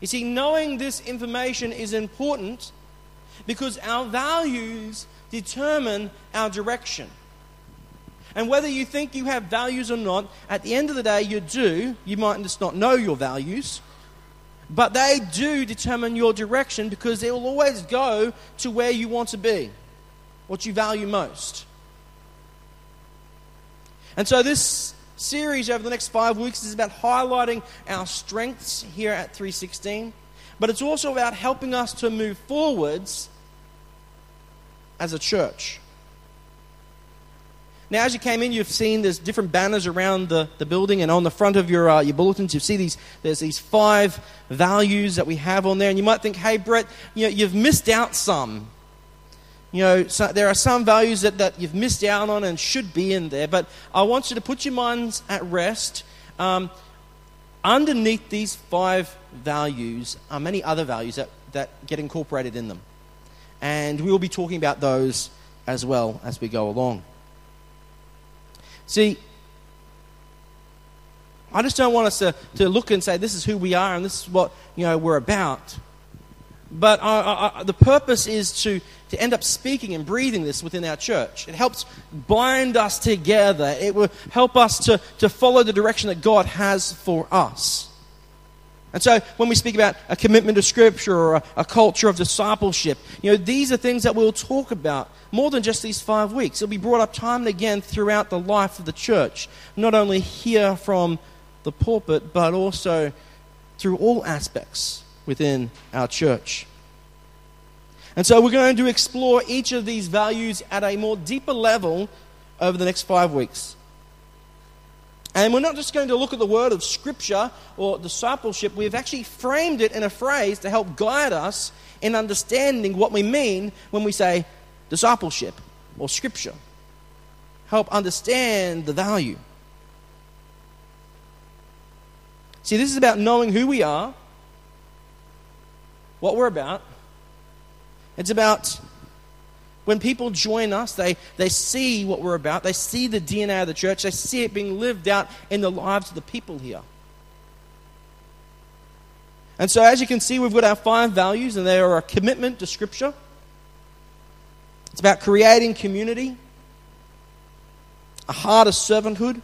You see, knowing this information is important because our values determine our direction. And whether you think you have values or not, at the end of the day, you do. You might just not know your values, but they do determine your direction because they will always go to where you want to be, what you value most. And so, this series over the next five weeks is about highlighting our strengths here at 316, but it's also about helping us to move forwards as a church. Now, as you came in, you've seen there's different banners around the, the building, and on the front of your, uh, your bulletins, you see these, there's these five values that we have on there. And you might think, hey, Brett, you know, you've missed out some. You know, so there are some values that, that you've missed out on and should be in there, but I want you to put your minds at rest. Um, underneath these five values are many other values that, that get incorporated in them. And we will be talking about those as well as we go along. See, I just don't want us to, to look and say this is who we are and this is what you know we're about. But I, I, the purpose is to, to end up speaking and breathing this within our church. It helps bind us together. It will help us to, to follow the direction that God has for us. And so, when we speak about a commitment to Scripture or a, a, culture of discipleship, you know, these are things that we'll talk about more than just these five weeks. It'll be brought up time and again throughout the life of the church, not only here from the pulpit, but also through all aspects within our church. And so, we're going to explore each of these values at a more deeper level over the next five weeks. And we're not just going to look at the word of scripture or discipleship, we've actually framed it in a phrase to help guide us in understanding what we mean when we say discipleship or scripture. Help understand the value. See, this is about knowing who we are, what we're about. It's about when people join us, they, they see what we're about. They see the DNA of the church. They see it being lived out in the lives of the people here. And so, as you can see, we've got our five values, and they are a commitment to Scripture. It's about creating community, a heart of servanthood,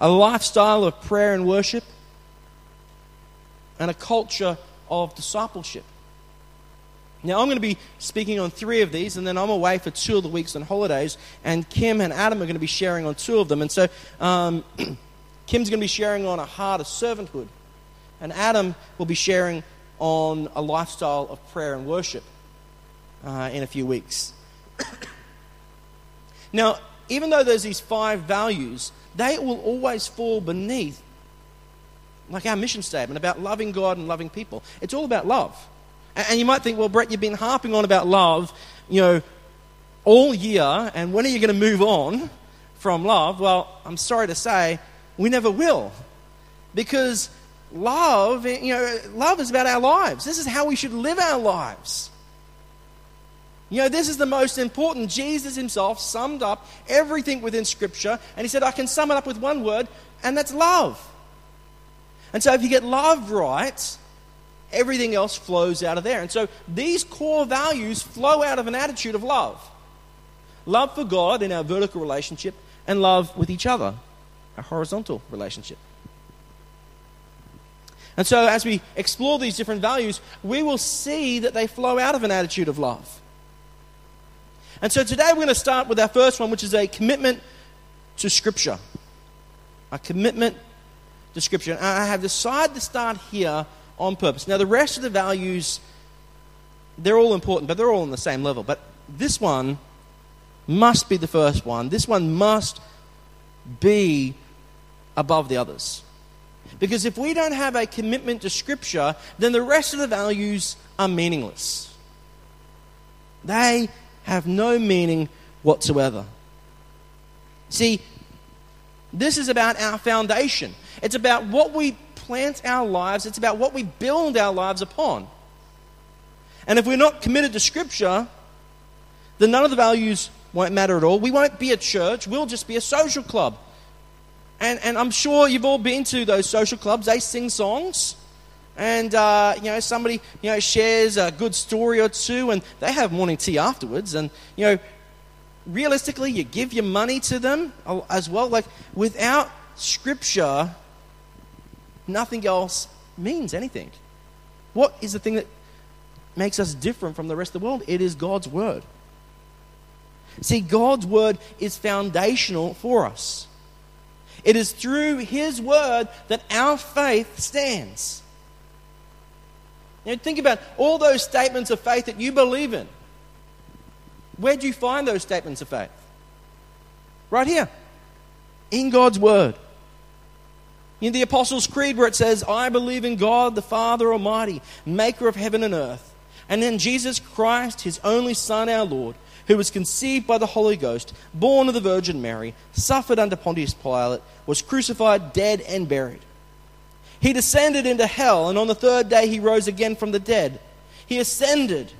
a lifestyle of prayer and worship, and a culture of discipleship. Now, I'm going to be speaking on three of these, and then I'm away for two of the weeks on holidays, and Kim and Adam are going to be sharing on two of them. And so, um, Kim's going to be sharing on a heart of servanthood, and Adam will be sharing on a lifestyle of prayer and worship uh, in a few weeks. now, even though there's these five values, they will always fall beneath, like our mission statement about loving God and loving people. It's all about love. And you might think, well, Brett, you've been harping on about love, you know, all year, and when are you going to move on from love? Well, I'm sorry to say, we never will. Because love, eh, you know, love is about our lives. This is how we should live our lives. You know, this is the most important. Jesus himself summed up everything within Scripture, and he said, I can sum it up with one word, and that's love. And so if you get love right, everything else flows out of there. And so these core values flow out of an attitude of love love for God in our vertical relationship, and love with each other, a horizontal relationship. And so, as we explore these different values, we will see that they flow out of an attitude of love. And so, today we're going to start with our first one, which is a commitment to Scripture. A commitment to Scripture. And I have decided to start here on purpose. Now, the rest of the values, they're all important, but they're all on the same level. But this one must be the first one. This one must be above the others. Because if we don't have a commitment to Scripture, then the rest of the values are meaningless. They have no meaning whatsoever. See, this is about our foundation. It's about what we plant our lives, it's about what we build our lives upon. And if we're not committed to Scripture, then none of the values won't matter at all. We won't be a church, we'll just be a social club. And, and I'm sure you've all been to those social clubs. They sing songs, and uh, you know somebody you know shares a good story or two, and they have morning tea afterwards, and you know realistically, you give your money to them as well. Like without Scripture, nothing else means anything. What is the thing that makes us different from the rest of the world? It is God's Word. See, God's Word is foundational for us. It is through His Word that our faith stands. You think about all those statements of faith that you believe in. Where do you find those statements of faith? Right here, in God's Word. In the Apostles' Creed, where it says, I believe in God, the Father Almighty, maker of heaven and earth, and in Jesus Christ, his only Son, our Lord, who was conceived by the Holy Ghost, born of the Virgin Mary, suffered under Pontius Pilate, was crucified, dead, and buried. He descended into hell, and on the third day he rose again from the dead. He ascended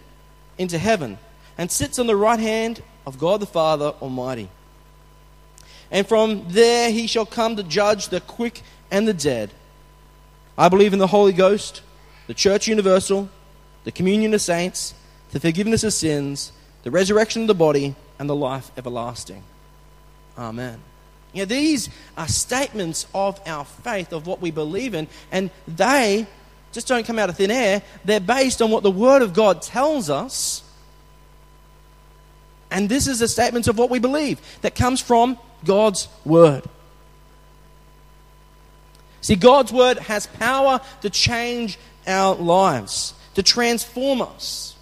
into heaven and sits on the right hand of God the Father Almighty. And from there he shall come to judge the quick and the dead. I believe in the Holy Ghost, the Church Universal, the communion of saints, the forgiveness of sins, the resurrection of the body, and the life everlasting. Amen. You know, these are statements of our faith, of what we believe in, and they just don't come out of thin air. They're based on what the Word of God tells us and this is a statement of what we believe that comes from God's Word. See, God's Word has power to change our lives, to transform us.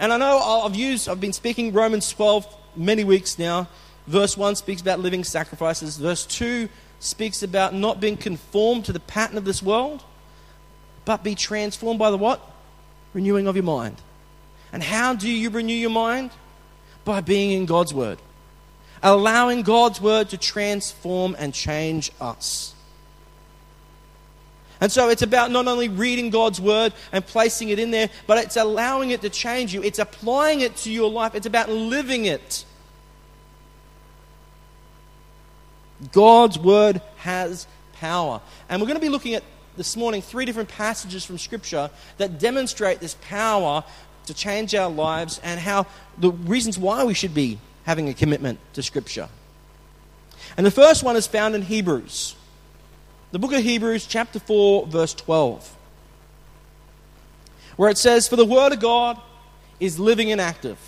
And I know I've used, I've been speaking Romans 12 many weeks now. Verse 1 speaks about living sacrifices. Verse 2 speaks about not being conformed to the pattern of this world, but be transformed by the what? Renewing of your mind. And how do you renew your mind? By being in God's Word, allowing God's Word to transform and change us. And so it's about not only reading God's Word and placing it in there, but it's allowing it to change you. It's applying it to your life. It's about living it. God's Word has power. And we're going to be looking at this morning three different passages from Scripture that demonstrate this power to change our lives and how the reasons why we should be having a commitment to Scripture. And the first one is found in Hebrews. The book of Hebrews, chapter 4, verse 12, where it says, For the Word of God is living and active,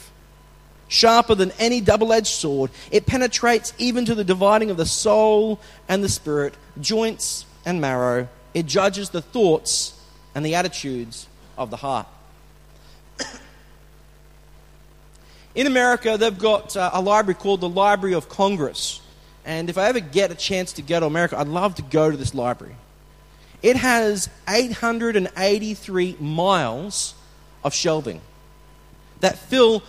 sharper than any double edged sword. It penetrates even to the dividing of the soul and the spirit, joints and marrow. It judges the thoughts and the attitudes of the heart. In America, they've got uh, a library called the Library of Congress. And if I ever get a chance to go to America, I'd love to go to this library. It has 883 miles of shelving that fill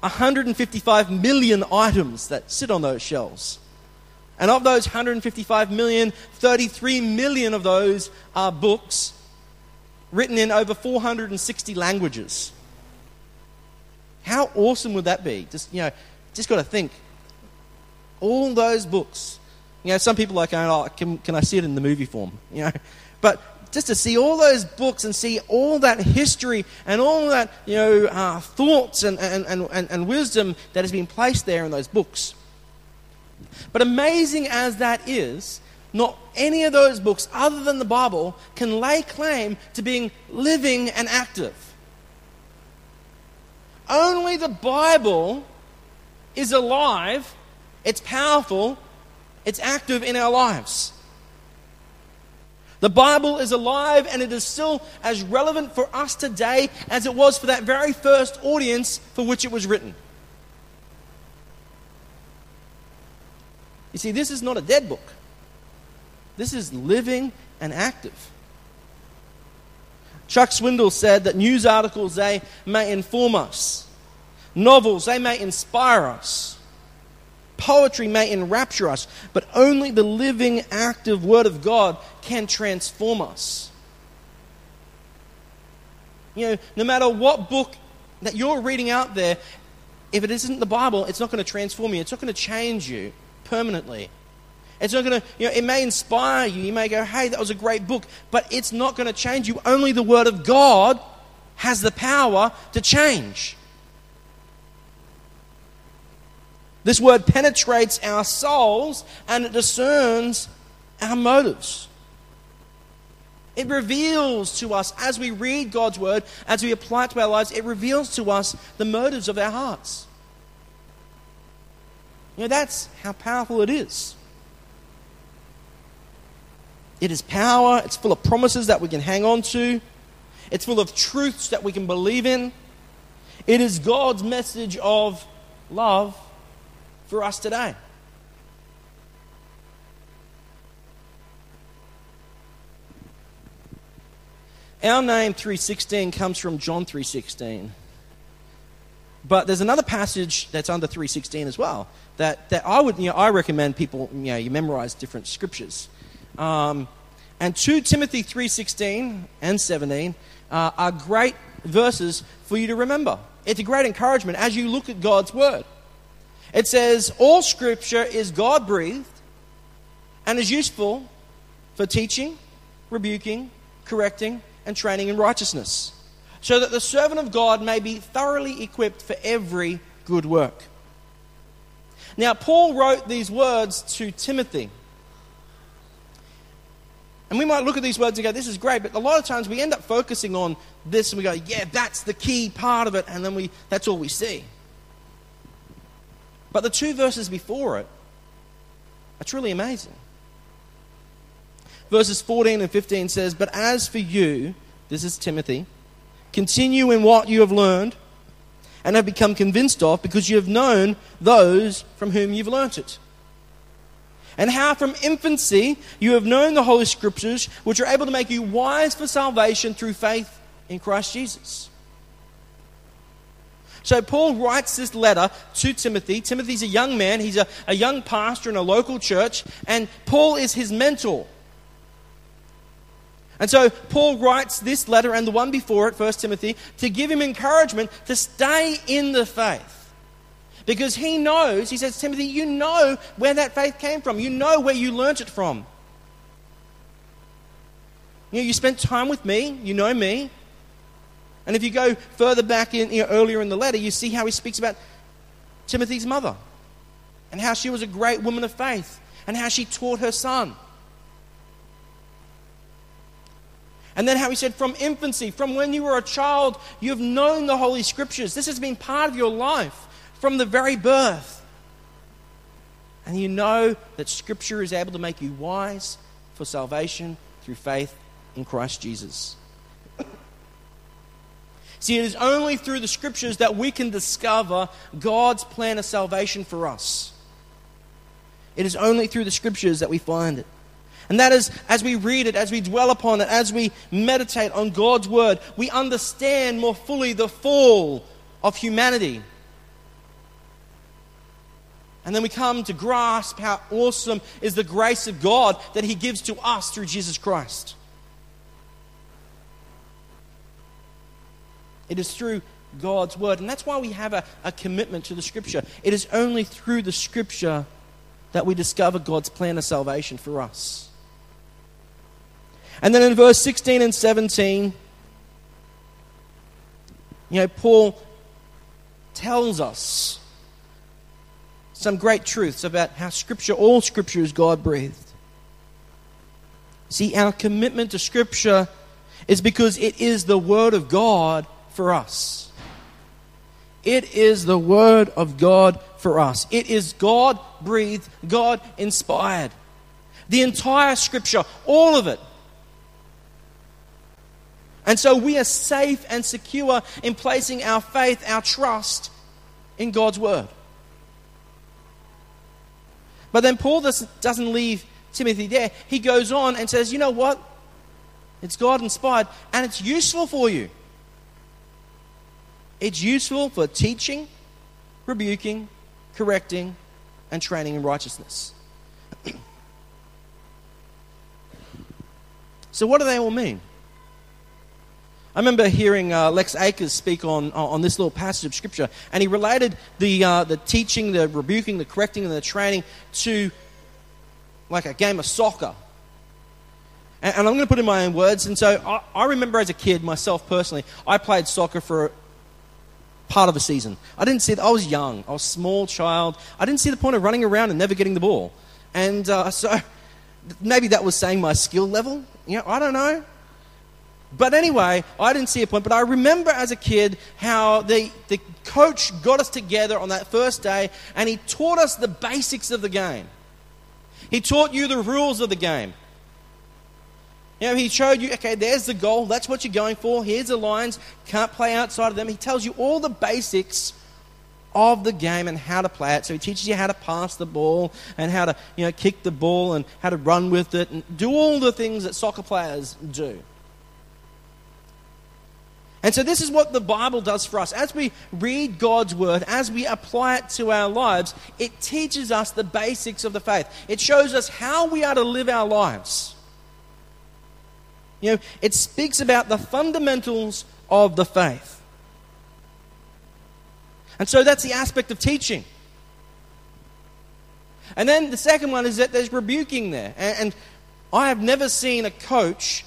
155 million items that sit on those shelves. And of those 155 million, 33 million of those are books written in over 460 languages. How awesome would that be? Just, you know, just got to think. All those books. You know, some people are like, oh, can, can I see it in the movie form? You know, but just to see all those books and see all that history and all that, you know, uh, thoughts and, and, and, and wisdom that has been placed there in those books. But amazing as that is, not any of those books, other than the Bible, can lay claim to being living and active. Only the Bible is alive, it's powerful, it's active in our lives. The Bible is alive and it is still as relevant for us today as it was for that very first audience for which it was written. You see, this is not a dead book. This is living and active. Chuck Swindoll said that news articles, they may inform us. Novels, they may inspire us. Poetry may enrapture us, but only the living, active Word of God can transform us. You know, no matter what book that you're reading out there, if it isn't the Bible, it's not going to transform you, it's not going to change you permanently. It's not going to, you know, it may inspire you. You may go, hey, that was a great book, but it's not going to change you. Only the Word of God has the power to change. This Word penetrates our souls and it discerns our motives. It reveals to us as we read God's Word, as we apply it to our lives, it reveals to us the motives of our hearts. You know, that's how powerful it is. It is power, it's full of promises that we can hang on to, it's full of truths that we can believe in. It is God's message of love for us today. Our name 316 comes from John 316. But there's another passage that's under 316 as well that, that I would, you know, I recommend people, you know, you memorize different scriptures. Um, and 2 Timothy 3.16 and 17 uh, are great verses for you to remember. It's a great encouragement as you look at God's Word. It says, All Scripture is God breathed and is useful for teaching, rebuking, correcting, and training in righteousness, so that the servant of God may be thoroughly equipped for every good work. Now, Paul wrote these words to Timothy. And we might look at these words and go, this is great, but a lot of times we end up focusing on this and we go, yeah, that's the key part of it, and then we, that's all we see. But the two verses before it are truly amazing. Verses 14 and 15 says, But as for you, this is Timothy, continue in what you have learned and have become convinced of because you have known those from whom you've learnt it and how from infancy you have known the Holy Scriptures, which are able to make you wise for salvation through faith in Christ Jesus. So, Paul writes this letter to Timothy. Timothy's a young man, he's a, a young pastor in a local church, and Paul is his mentor. And so Paul writes this letter and the one before it, 1 Timothy, to give him encouragement to stay in the faith. Because he knows, he says, Timothy, you know where that faith came from. You know where you learnt it from. You know, you spent time with me, you know me. And if you go further back in, you know, earlier in the letter, you see how he speaks about Timothy's mother and how she was a great woman of faith and how she taught her son. And then how he said, from infancy, from when you were a child, you have known the Holy Scriptures. This has been part of your life from the very birth. And you know that Scripture is able to make you wise for salvation through faith in Christ Jesus. See, it is only through the Scriptures that we can discover God's plan of salvation for us. It is only through the Scriptures that we find it. And that is, as we read it, as we dwell upon it, as we meditate on God's Word, we understand more fully the fall of humanity and then we come to grasp how awesome is the grace of God that He gives to us through Jesus Christ. It is through God's Word. And that's why we have a, a commitment to the Scripture. It is only through the Scripture that we discover God's plan of salvation for us. And then in verse 16 and 17, you know, Paul tells us some great truths about how Scripture, all Scripture is God breathed. See, our commitment to Scripture is because it is the Word of God for us. It is the Word of God for us. It is God breathed, God inspired. The entire Scripture, all of it. And so we are safe and secure in placing our faith, our trust in God's Word. But then Paul doesn't leave Timothy there. He goes on and says, You know what? It's God inspired and it's useful for you. It's useful for teaching, rebuking, correcting, and training in righteousness. so, what do they all mean? I remember hearing uh, Lex Akers speak on, on this little passage of Scripture, and he related the, uh, the teaching, the rebuking, the correcting, and the training to like a game of soccer. And, and I'm going to put in my own words. And so I, I remember as a kid, myself personally, I played soccer for part of a season. I didn't see. I was young. I was a small child. I didn't see the point of running around and never getting the ball. And uh, so maybe that was saying my skill level. You know, I don't know. But anyway, I didn't see a point. But I remember as a kid how the, the coach got us together on that first day and he taught us the basics of the game. He taught you the rules of the game. You know, he showed you, okay, there's the goal. That's what you're going for. Here's the lines. Can't play outside of them. He tells you all the basics of the game and how to play it. So he teaches you how to pass the ball and how to, you know, kick the ball and how to run with it and do all the things that soccer players do. And so, this is what the Bible does for us. As we read God's Word, as we apply it to our lives, it teaches us the basics of the faith. It shows us how we are to live our lives. You know, it speaks about the fundamentals of the faith. And so, that's the aspect of teaching. And then the second one is that there's rebuking there. And, I have never seen a coach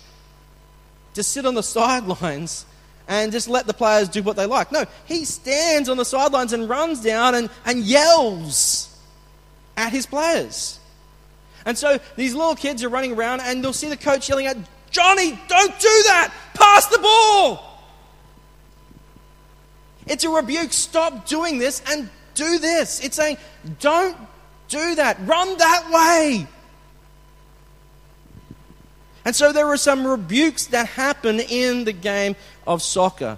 just sit on the sidelines and just let the players do what they like. No, he stands on the sidelines and runs down and, and yells at his players. And so these little kids are running around and they'll see the coach yelling at Johnny, don't do that! Pass the ball! It's a rebuke. Stop doing this and do this. It's saying, don't do that. Run that way. And so there are some rebukes that happen in the game of soccer.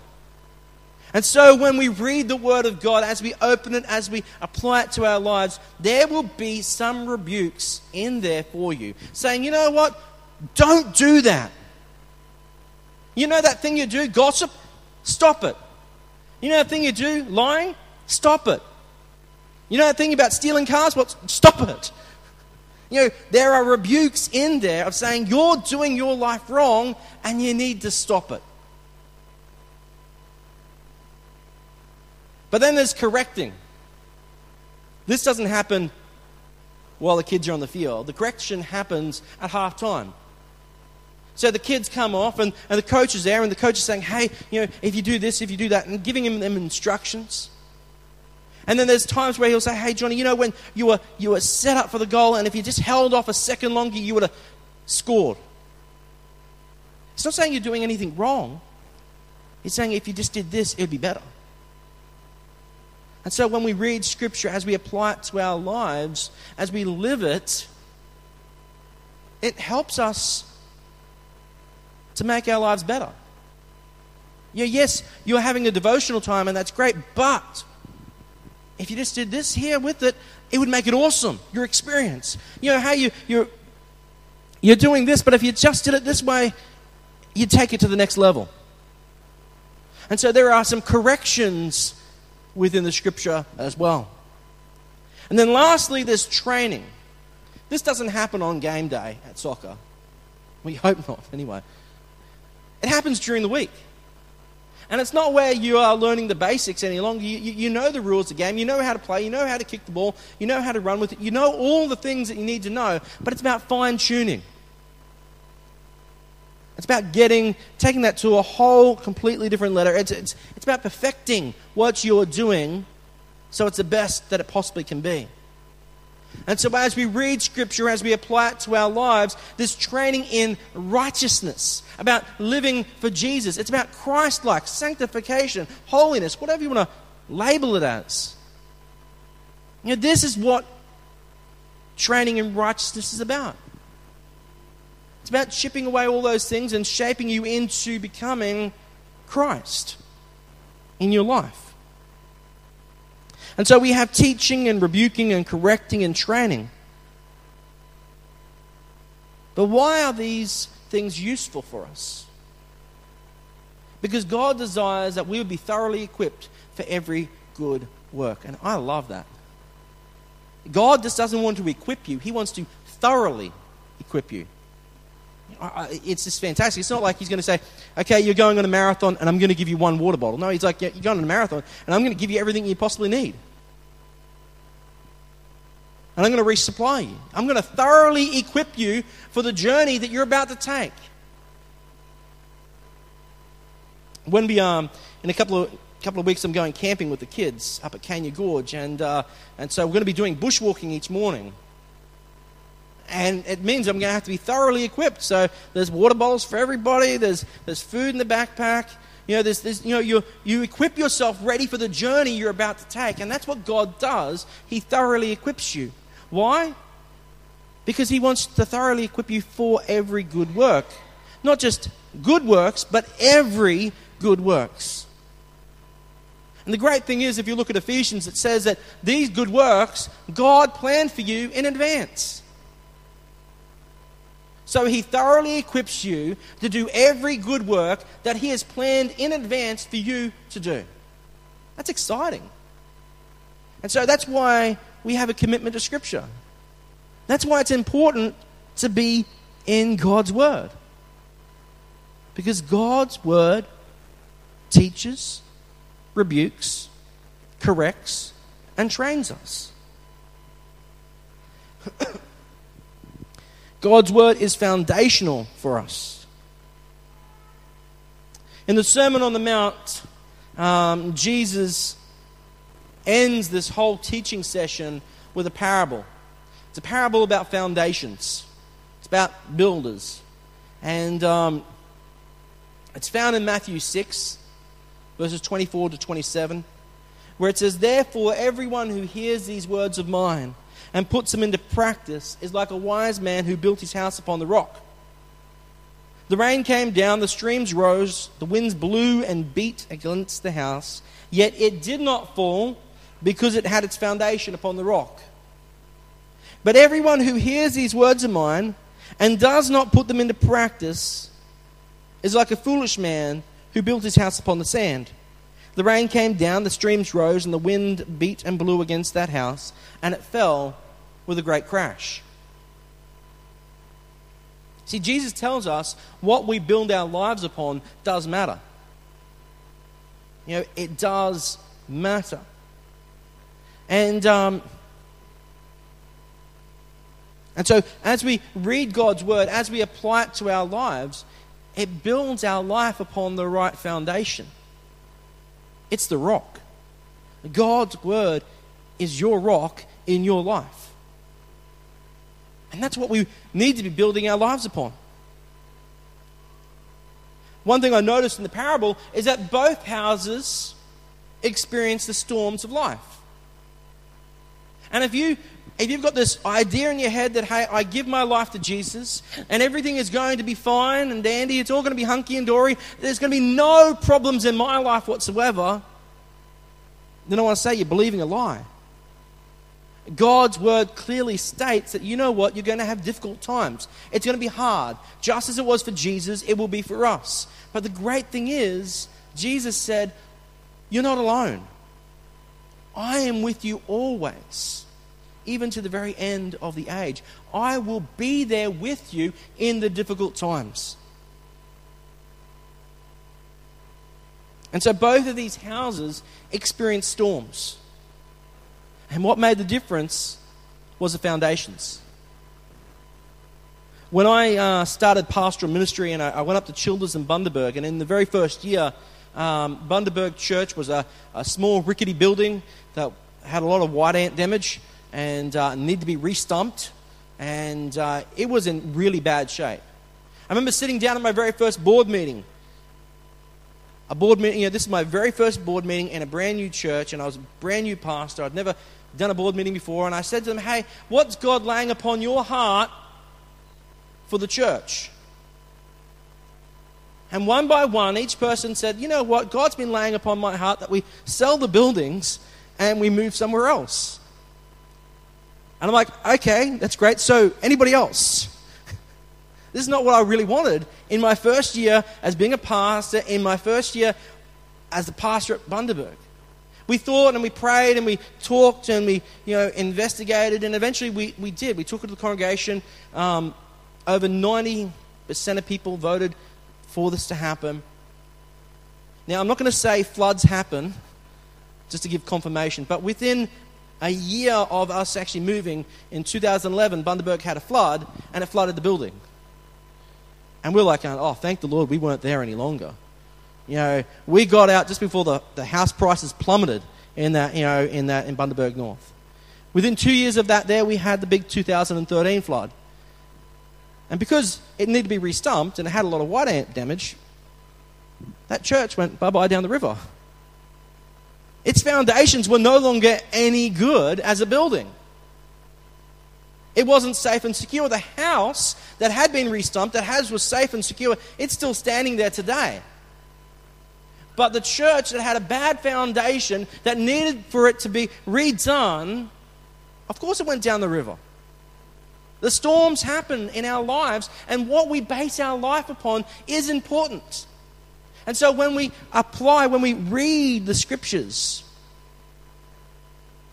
And so when we read the Word of God, as we open it, as we apply it to our lives, there will be some rebukes in there for you. Saying, you know what? Don't do that. You know that thing you do, gossip? Stop it. You know that thing you do, lying? Stop it. You know that thing about stealing cars? Well, stop it. You know, there are rebukes in there of saying you're doing your life wrong and you need to stop it. But then there's correcting. This doesn't happen while the kids are on the field. The correction happens at half time. So the kids come off, and, and the coach is there, and the coach is saying, Hey, you know, if you do this, if you do that, and giving them instructions. And then there's times where he'll say, Hey, Johnny, you know, when you were, you were set up for the goal, and if you just held off a second longer, you would have scored. It's not saying you're doing anything wrong. He's saying if you just did this, it would be better. And so when we read Scripture, as we apply it to our lives, as we live it, it helps us to make our lives better. Yeah, yes, you're having a devotional time, and that's great, but if you just did this here with it, it would make it awesome, your experience. You know, how you, you're, you're doing this, but if you just did it this way, you'd take it to the next level. And so there are some corrections within the scripture as well. And then lastly, there's training. This doesn't happen on game day at soccer. We hope not, anyway. It happens during the week. And it's not where you are learning the basics any longer. You, you, know the rules of the game. You know how to play. You know how to kick the ball. You know how to run with it. You know all the things that you need to know. But it's about fine tuning. It's about getting, taking that to a whole completely different letter. It's, it's, it's about perfecting what you're doing so it's the best that it possibly can be. And so, as we read Scripture, as we apply it to our lives, this training in righteousness, about living for Jesus. It's about Christ like, sanctification, holiness, whatever you want to label it as. You know, this is what training in righteousness is about. It's about chipping away all those things and shaping you into becoming Christ in your life. And so we have teaching and rebuking and correcting and training. But why are these things useful for us? Because God desires that we would be thoroughly equipped for every good work. And I love that. God just doesn't want to equip you, He wants to thoroughly equip you it's just fantastic. It's not like he's going to say, okay, you're going on a marathon and I'm going to give you one water bottle. No, he's like, you're going on a marathon and I'm going to give you everything you possibly need. And I'm going to resupply you. I'm going to thoroughly equip you for the journey that you're about to take. When we, um, in a couple of, couple of weeks, I'm going camping with the kids up at Carnarvon Gorge. And, uh, and so we're going to be doing bushwalking each morning. And it means I'm going to have to be thoroughly equipped. So there's water bottles for everybody, there's, there's food in the backpack. You know, there's, there's, you, know you, you equip yourself ready for the journey you're about to take. And that's what God does. He thoroughly equips you. Why? Because He wants to thoroughly equip you for every good work. Not just good works, but every good works. And the great thing is, if you look at Ephesians, it says that these good works God planned for you in advance. So he thoroughly equips you to do every good work that he has planned in advance for you to do. That's exciting. And so that's why we have a commitment to Scripture. That's why it's important to be in God's Word. Because God's Word teaches, rebukes, corrects, and trains us. God's Word is foundational for us. In the Sermon on the Mount, um, Jesus ends this whole teaching session with a parable. It's a parable about foundations, it's about builders. And um, it's found in Matthew 6, verses 24 to 27, where it says, Therefore, everyone who hears these words of mine and puts them into practice is like a wise man who built his house upon the rock. The rain came down, the streams rose, the winds blew and beat against the house, yet it did not fall because it had its foundation upon the rock. But everyone who hears these words of mine and does not put them into practice is like a foolish man who built his house upon the sand. The rain came down, the streams rose, and the wind beat and blew against that house, and it fell with a great crash. See, Jesus tells us what we build our lives upon does matter. You know, it does matter. And, um, and so, as we read God's word, as we apply it to our lives, it builds our life upon the right foundation. It's the rock. God's word is your rock in your life. And that's what we need to be building our lives upon. One thing I noticed in the parable is that both houses experience the storms of life. And if you if you've got this idea in your head that hey, I give my life to Jesus and everything is going to be fine and dandy, it's all going to be hunky and dory, there's going to be no problems in my life whatsoever, then I want to say you're believing a lie. God's word clearly states that you know what, you're going to have difficult times. It's going to be hard. Just as it was for Jesus, it will be for us. But the great thing is, Jesus said, You're not alone. I am with you always, even to the very end of the age. I will be there with you in the difficult times. And so both of these houses experienced storms. And what made the difference was the foundations. When I uh, started pastoral ministry and I, I, went up to Childers and Bundaberg, and in the very first year, um, Bundaberg Church was a, a, small rickety building that had a lot of white ant damage and uh, needed to be restumped, and uh, it was in really bad shape. I remember sitting down at my very first board meeting a board meeting. You know, this is my very first board meeting in a brand new church, and I was a brand new pastor. I'd never done a board meeting before, and I said to them, Hey, what's God laying upon your heart for the church? And one by one, each person said, You know what? God's been laying upon my heart that we sell the buildings and we move somewhere else. And I'm like, Okay, that's great. So, anybody else? this is not what I really wanted in my first year as being a pastor, in my first year as the pastor at Bundaberg. We thought and we prayed and we talked and we you know, investigated, and eventually we, we did. We took it to the congregation. Um, over 90% of people voted for this to happen. Now, I'm not going to say floods happen, just to give confirmation, but within a year of us actually moving, in 2011, Bundaberg had a flood and it flooded the building. And we we're like, oh, thank the Lord we weren't there any longer. You know, we got out just before the, the house prices plummeted in that, you know, in that in Bundaberg North. Within two years of that, there we had the big 2013 flood. And because it needed to be restumped and it had a lot of white ant damage, that church went bye bye down the river. Its foundations were no longer any good as a building. It wasn't safe and secure. The house that had been restumped, that has was safe and secure, it's still standing there today. But the church that had a bad foundation that needed for it to be redone, of course it went down the river. The storms happen in our lives, and what we base our life upon is important. And so when we apply, when we read the scriptures,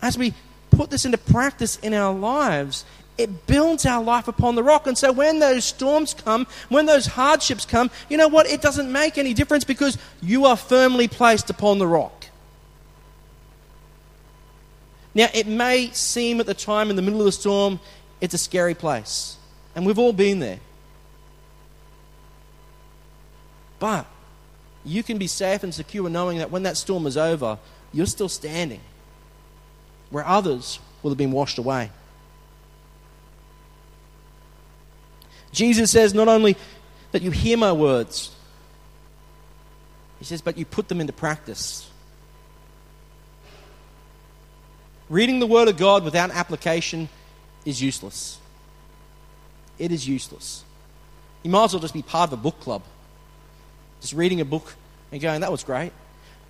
as we put this into practice in our lives, it builds our life upon the rock. And so when those storms come, when those hardships come, you know what? It doesn't make any difference because you are firmly placed upon the rock. Now, it may seem at the time in the middle of the storm, it's a scary place. And we've all been there. But you can be safe and secure knowing that when that storm is over, you're still standing where others will have been washed away. Jesus says not only that you hear my words, he says, but you put them into practice. Reading the Word of God without application is useless. It is useless. You might as well just be part of a book club just reading a book and going, that was great.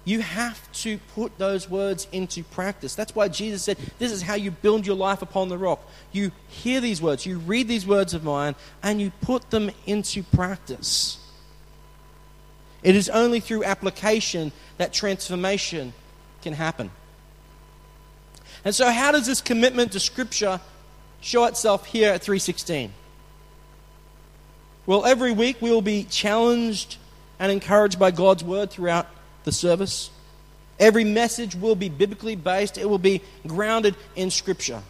You have to put those words into practice. That's why Jesus said, This is how you build your life upon the rock. You hear these words, you read these words of mine, and you put them into practice. It is only through application that transformation can happen. And so, how does this commitment to Scripture show itself here at 316? Well, every week we will be challenged and encouraged by God's word throughout the service. Every message will be biblically based, it will be grounded in Scripture.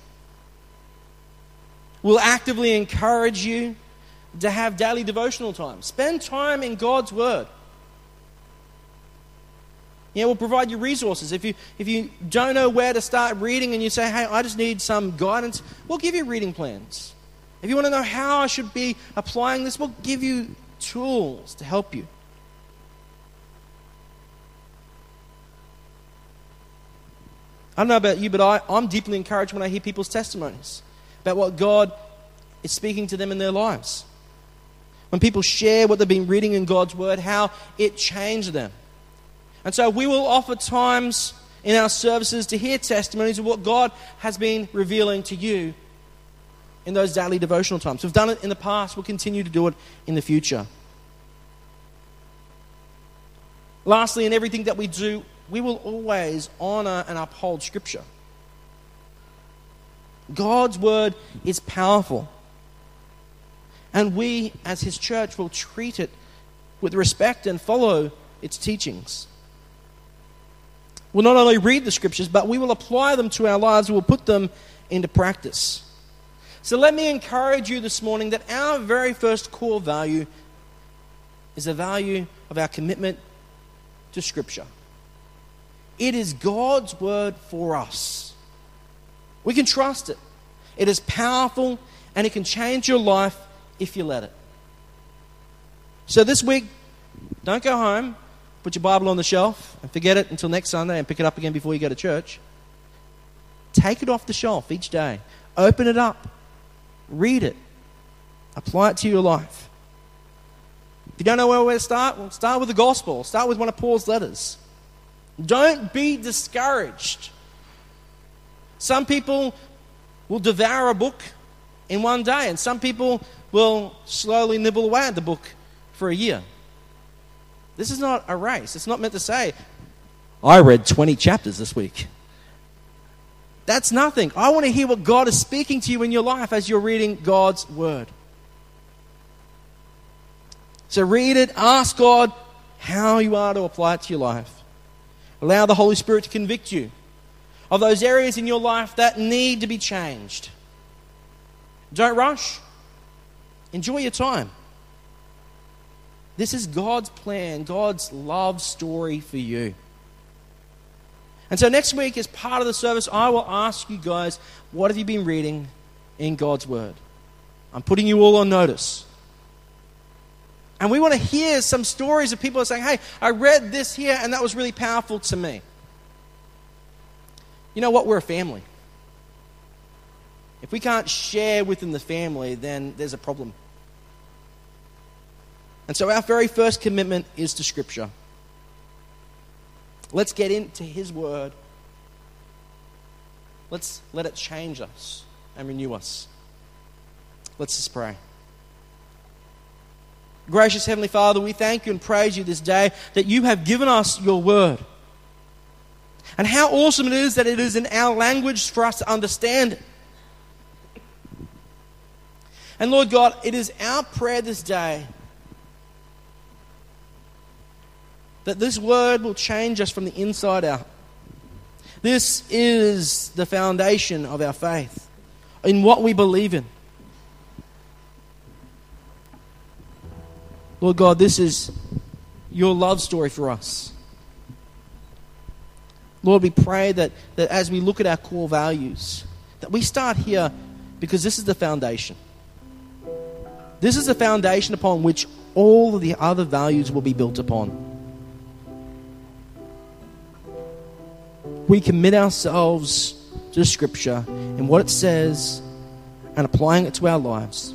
We'll actively encourage you to have daily devotional time. Spend time in God's Word. Yeah, we'll provide you resources. If you, if you don't know where to start reading and you say, hey, I just need some guidance, we'll give you reading plans. If you want to know how I should be applying this, we'll give you tools to help you. I don't know about you, but I, I'm deeply encouraged when I hear people's testimonies about what God is speaking to them in their lives. When people share what they've been reading in God's Word, how it changed them. And so we will offer times in our services to hear testimonies of what God has been revealing to you in those daily devotional times. We've done it in the past, we'll continue to do it in the future. Lastly, in everything that we do, we will always honor and uphold Scripture. God's word is powerful. And we, as His church, will treat it with respect and follow its teachings. We'll not only read the Scriptures, but we will apply them to our lives. We will put them into practice. So let me encourage you this morning that our very first core value is the value of our commitment to Scripture. It is God's word for us. We can trust it. It is powerful and it can change your life if you let it. So this week, don't go home, put your Bible on the shelf and forget it until next Sunday and pick it up again before you go to church. Take it off the shelf each day. Open it up. Read it. Apply it to your life. If you don't know where to start, well, start with the gospel. Start with one of Paul's letters. Don't be discouraged. Some people will devour a book in one day, and some people will slowly nibble away at the book for a year. This is not a race. It's not meant to say, I read 20 chapters this week. That's nothing. I want to hear what God is speaking to you in your life as you're reading God's Word. So read it, ask God how you are to apply it to your life. Allow the Holy Spirit to convict you of those areas in your life that need to be changed. Don't rush. Enjoy your time. This is God's plan, God's love story for you. And so next week, as part of the service, I will ask you guys, what have you been reading in God's Word? I'm putting you all on notice. And we want to hear some stories of people saying, hey, I read this here and that was really powerful to me. You know what? We're a family. If we can't share within the family, then there's a problem. And so our very first commitment is to Scripture. Let's get into His Word. Let's let it change us and renew us. Let's just pray. Gracious Heavenly Father, we thank you and praise you this day that you have given us your word. And how awesome it is that it is in our language for us to understand it. And Lord God, it is our prayer this day that this word will change us from the inside out. This is the foundation of our faith, in what we believe in. Lord God, this is your love story for us. Lord, we pray that, that as we look at our core values, that we start here because this is the foundation. This is the foundation upon which all of the other values will be built upon. We commit ourselves to Scripture and what it says and applying it to our lives.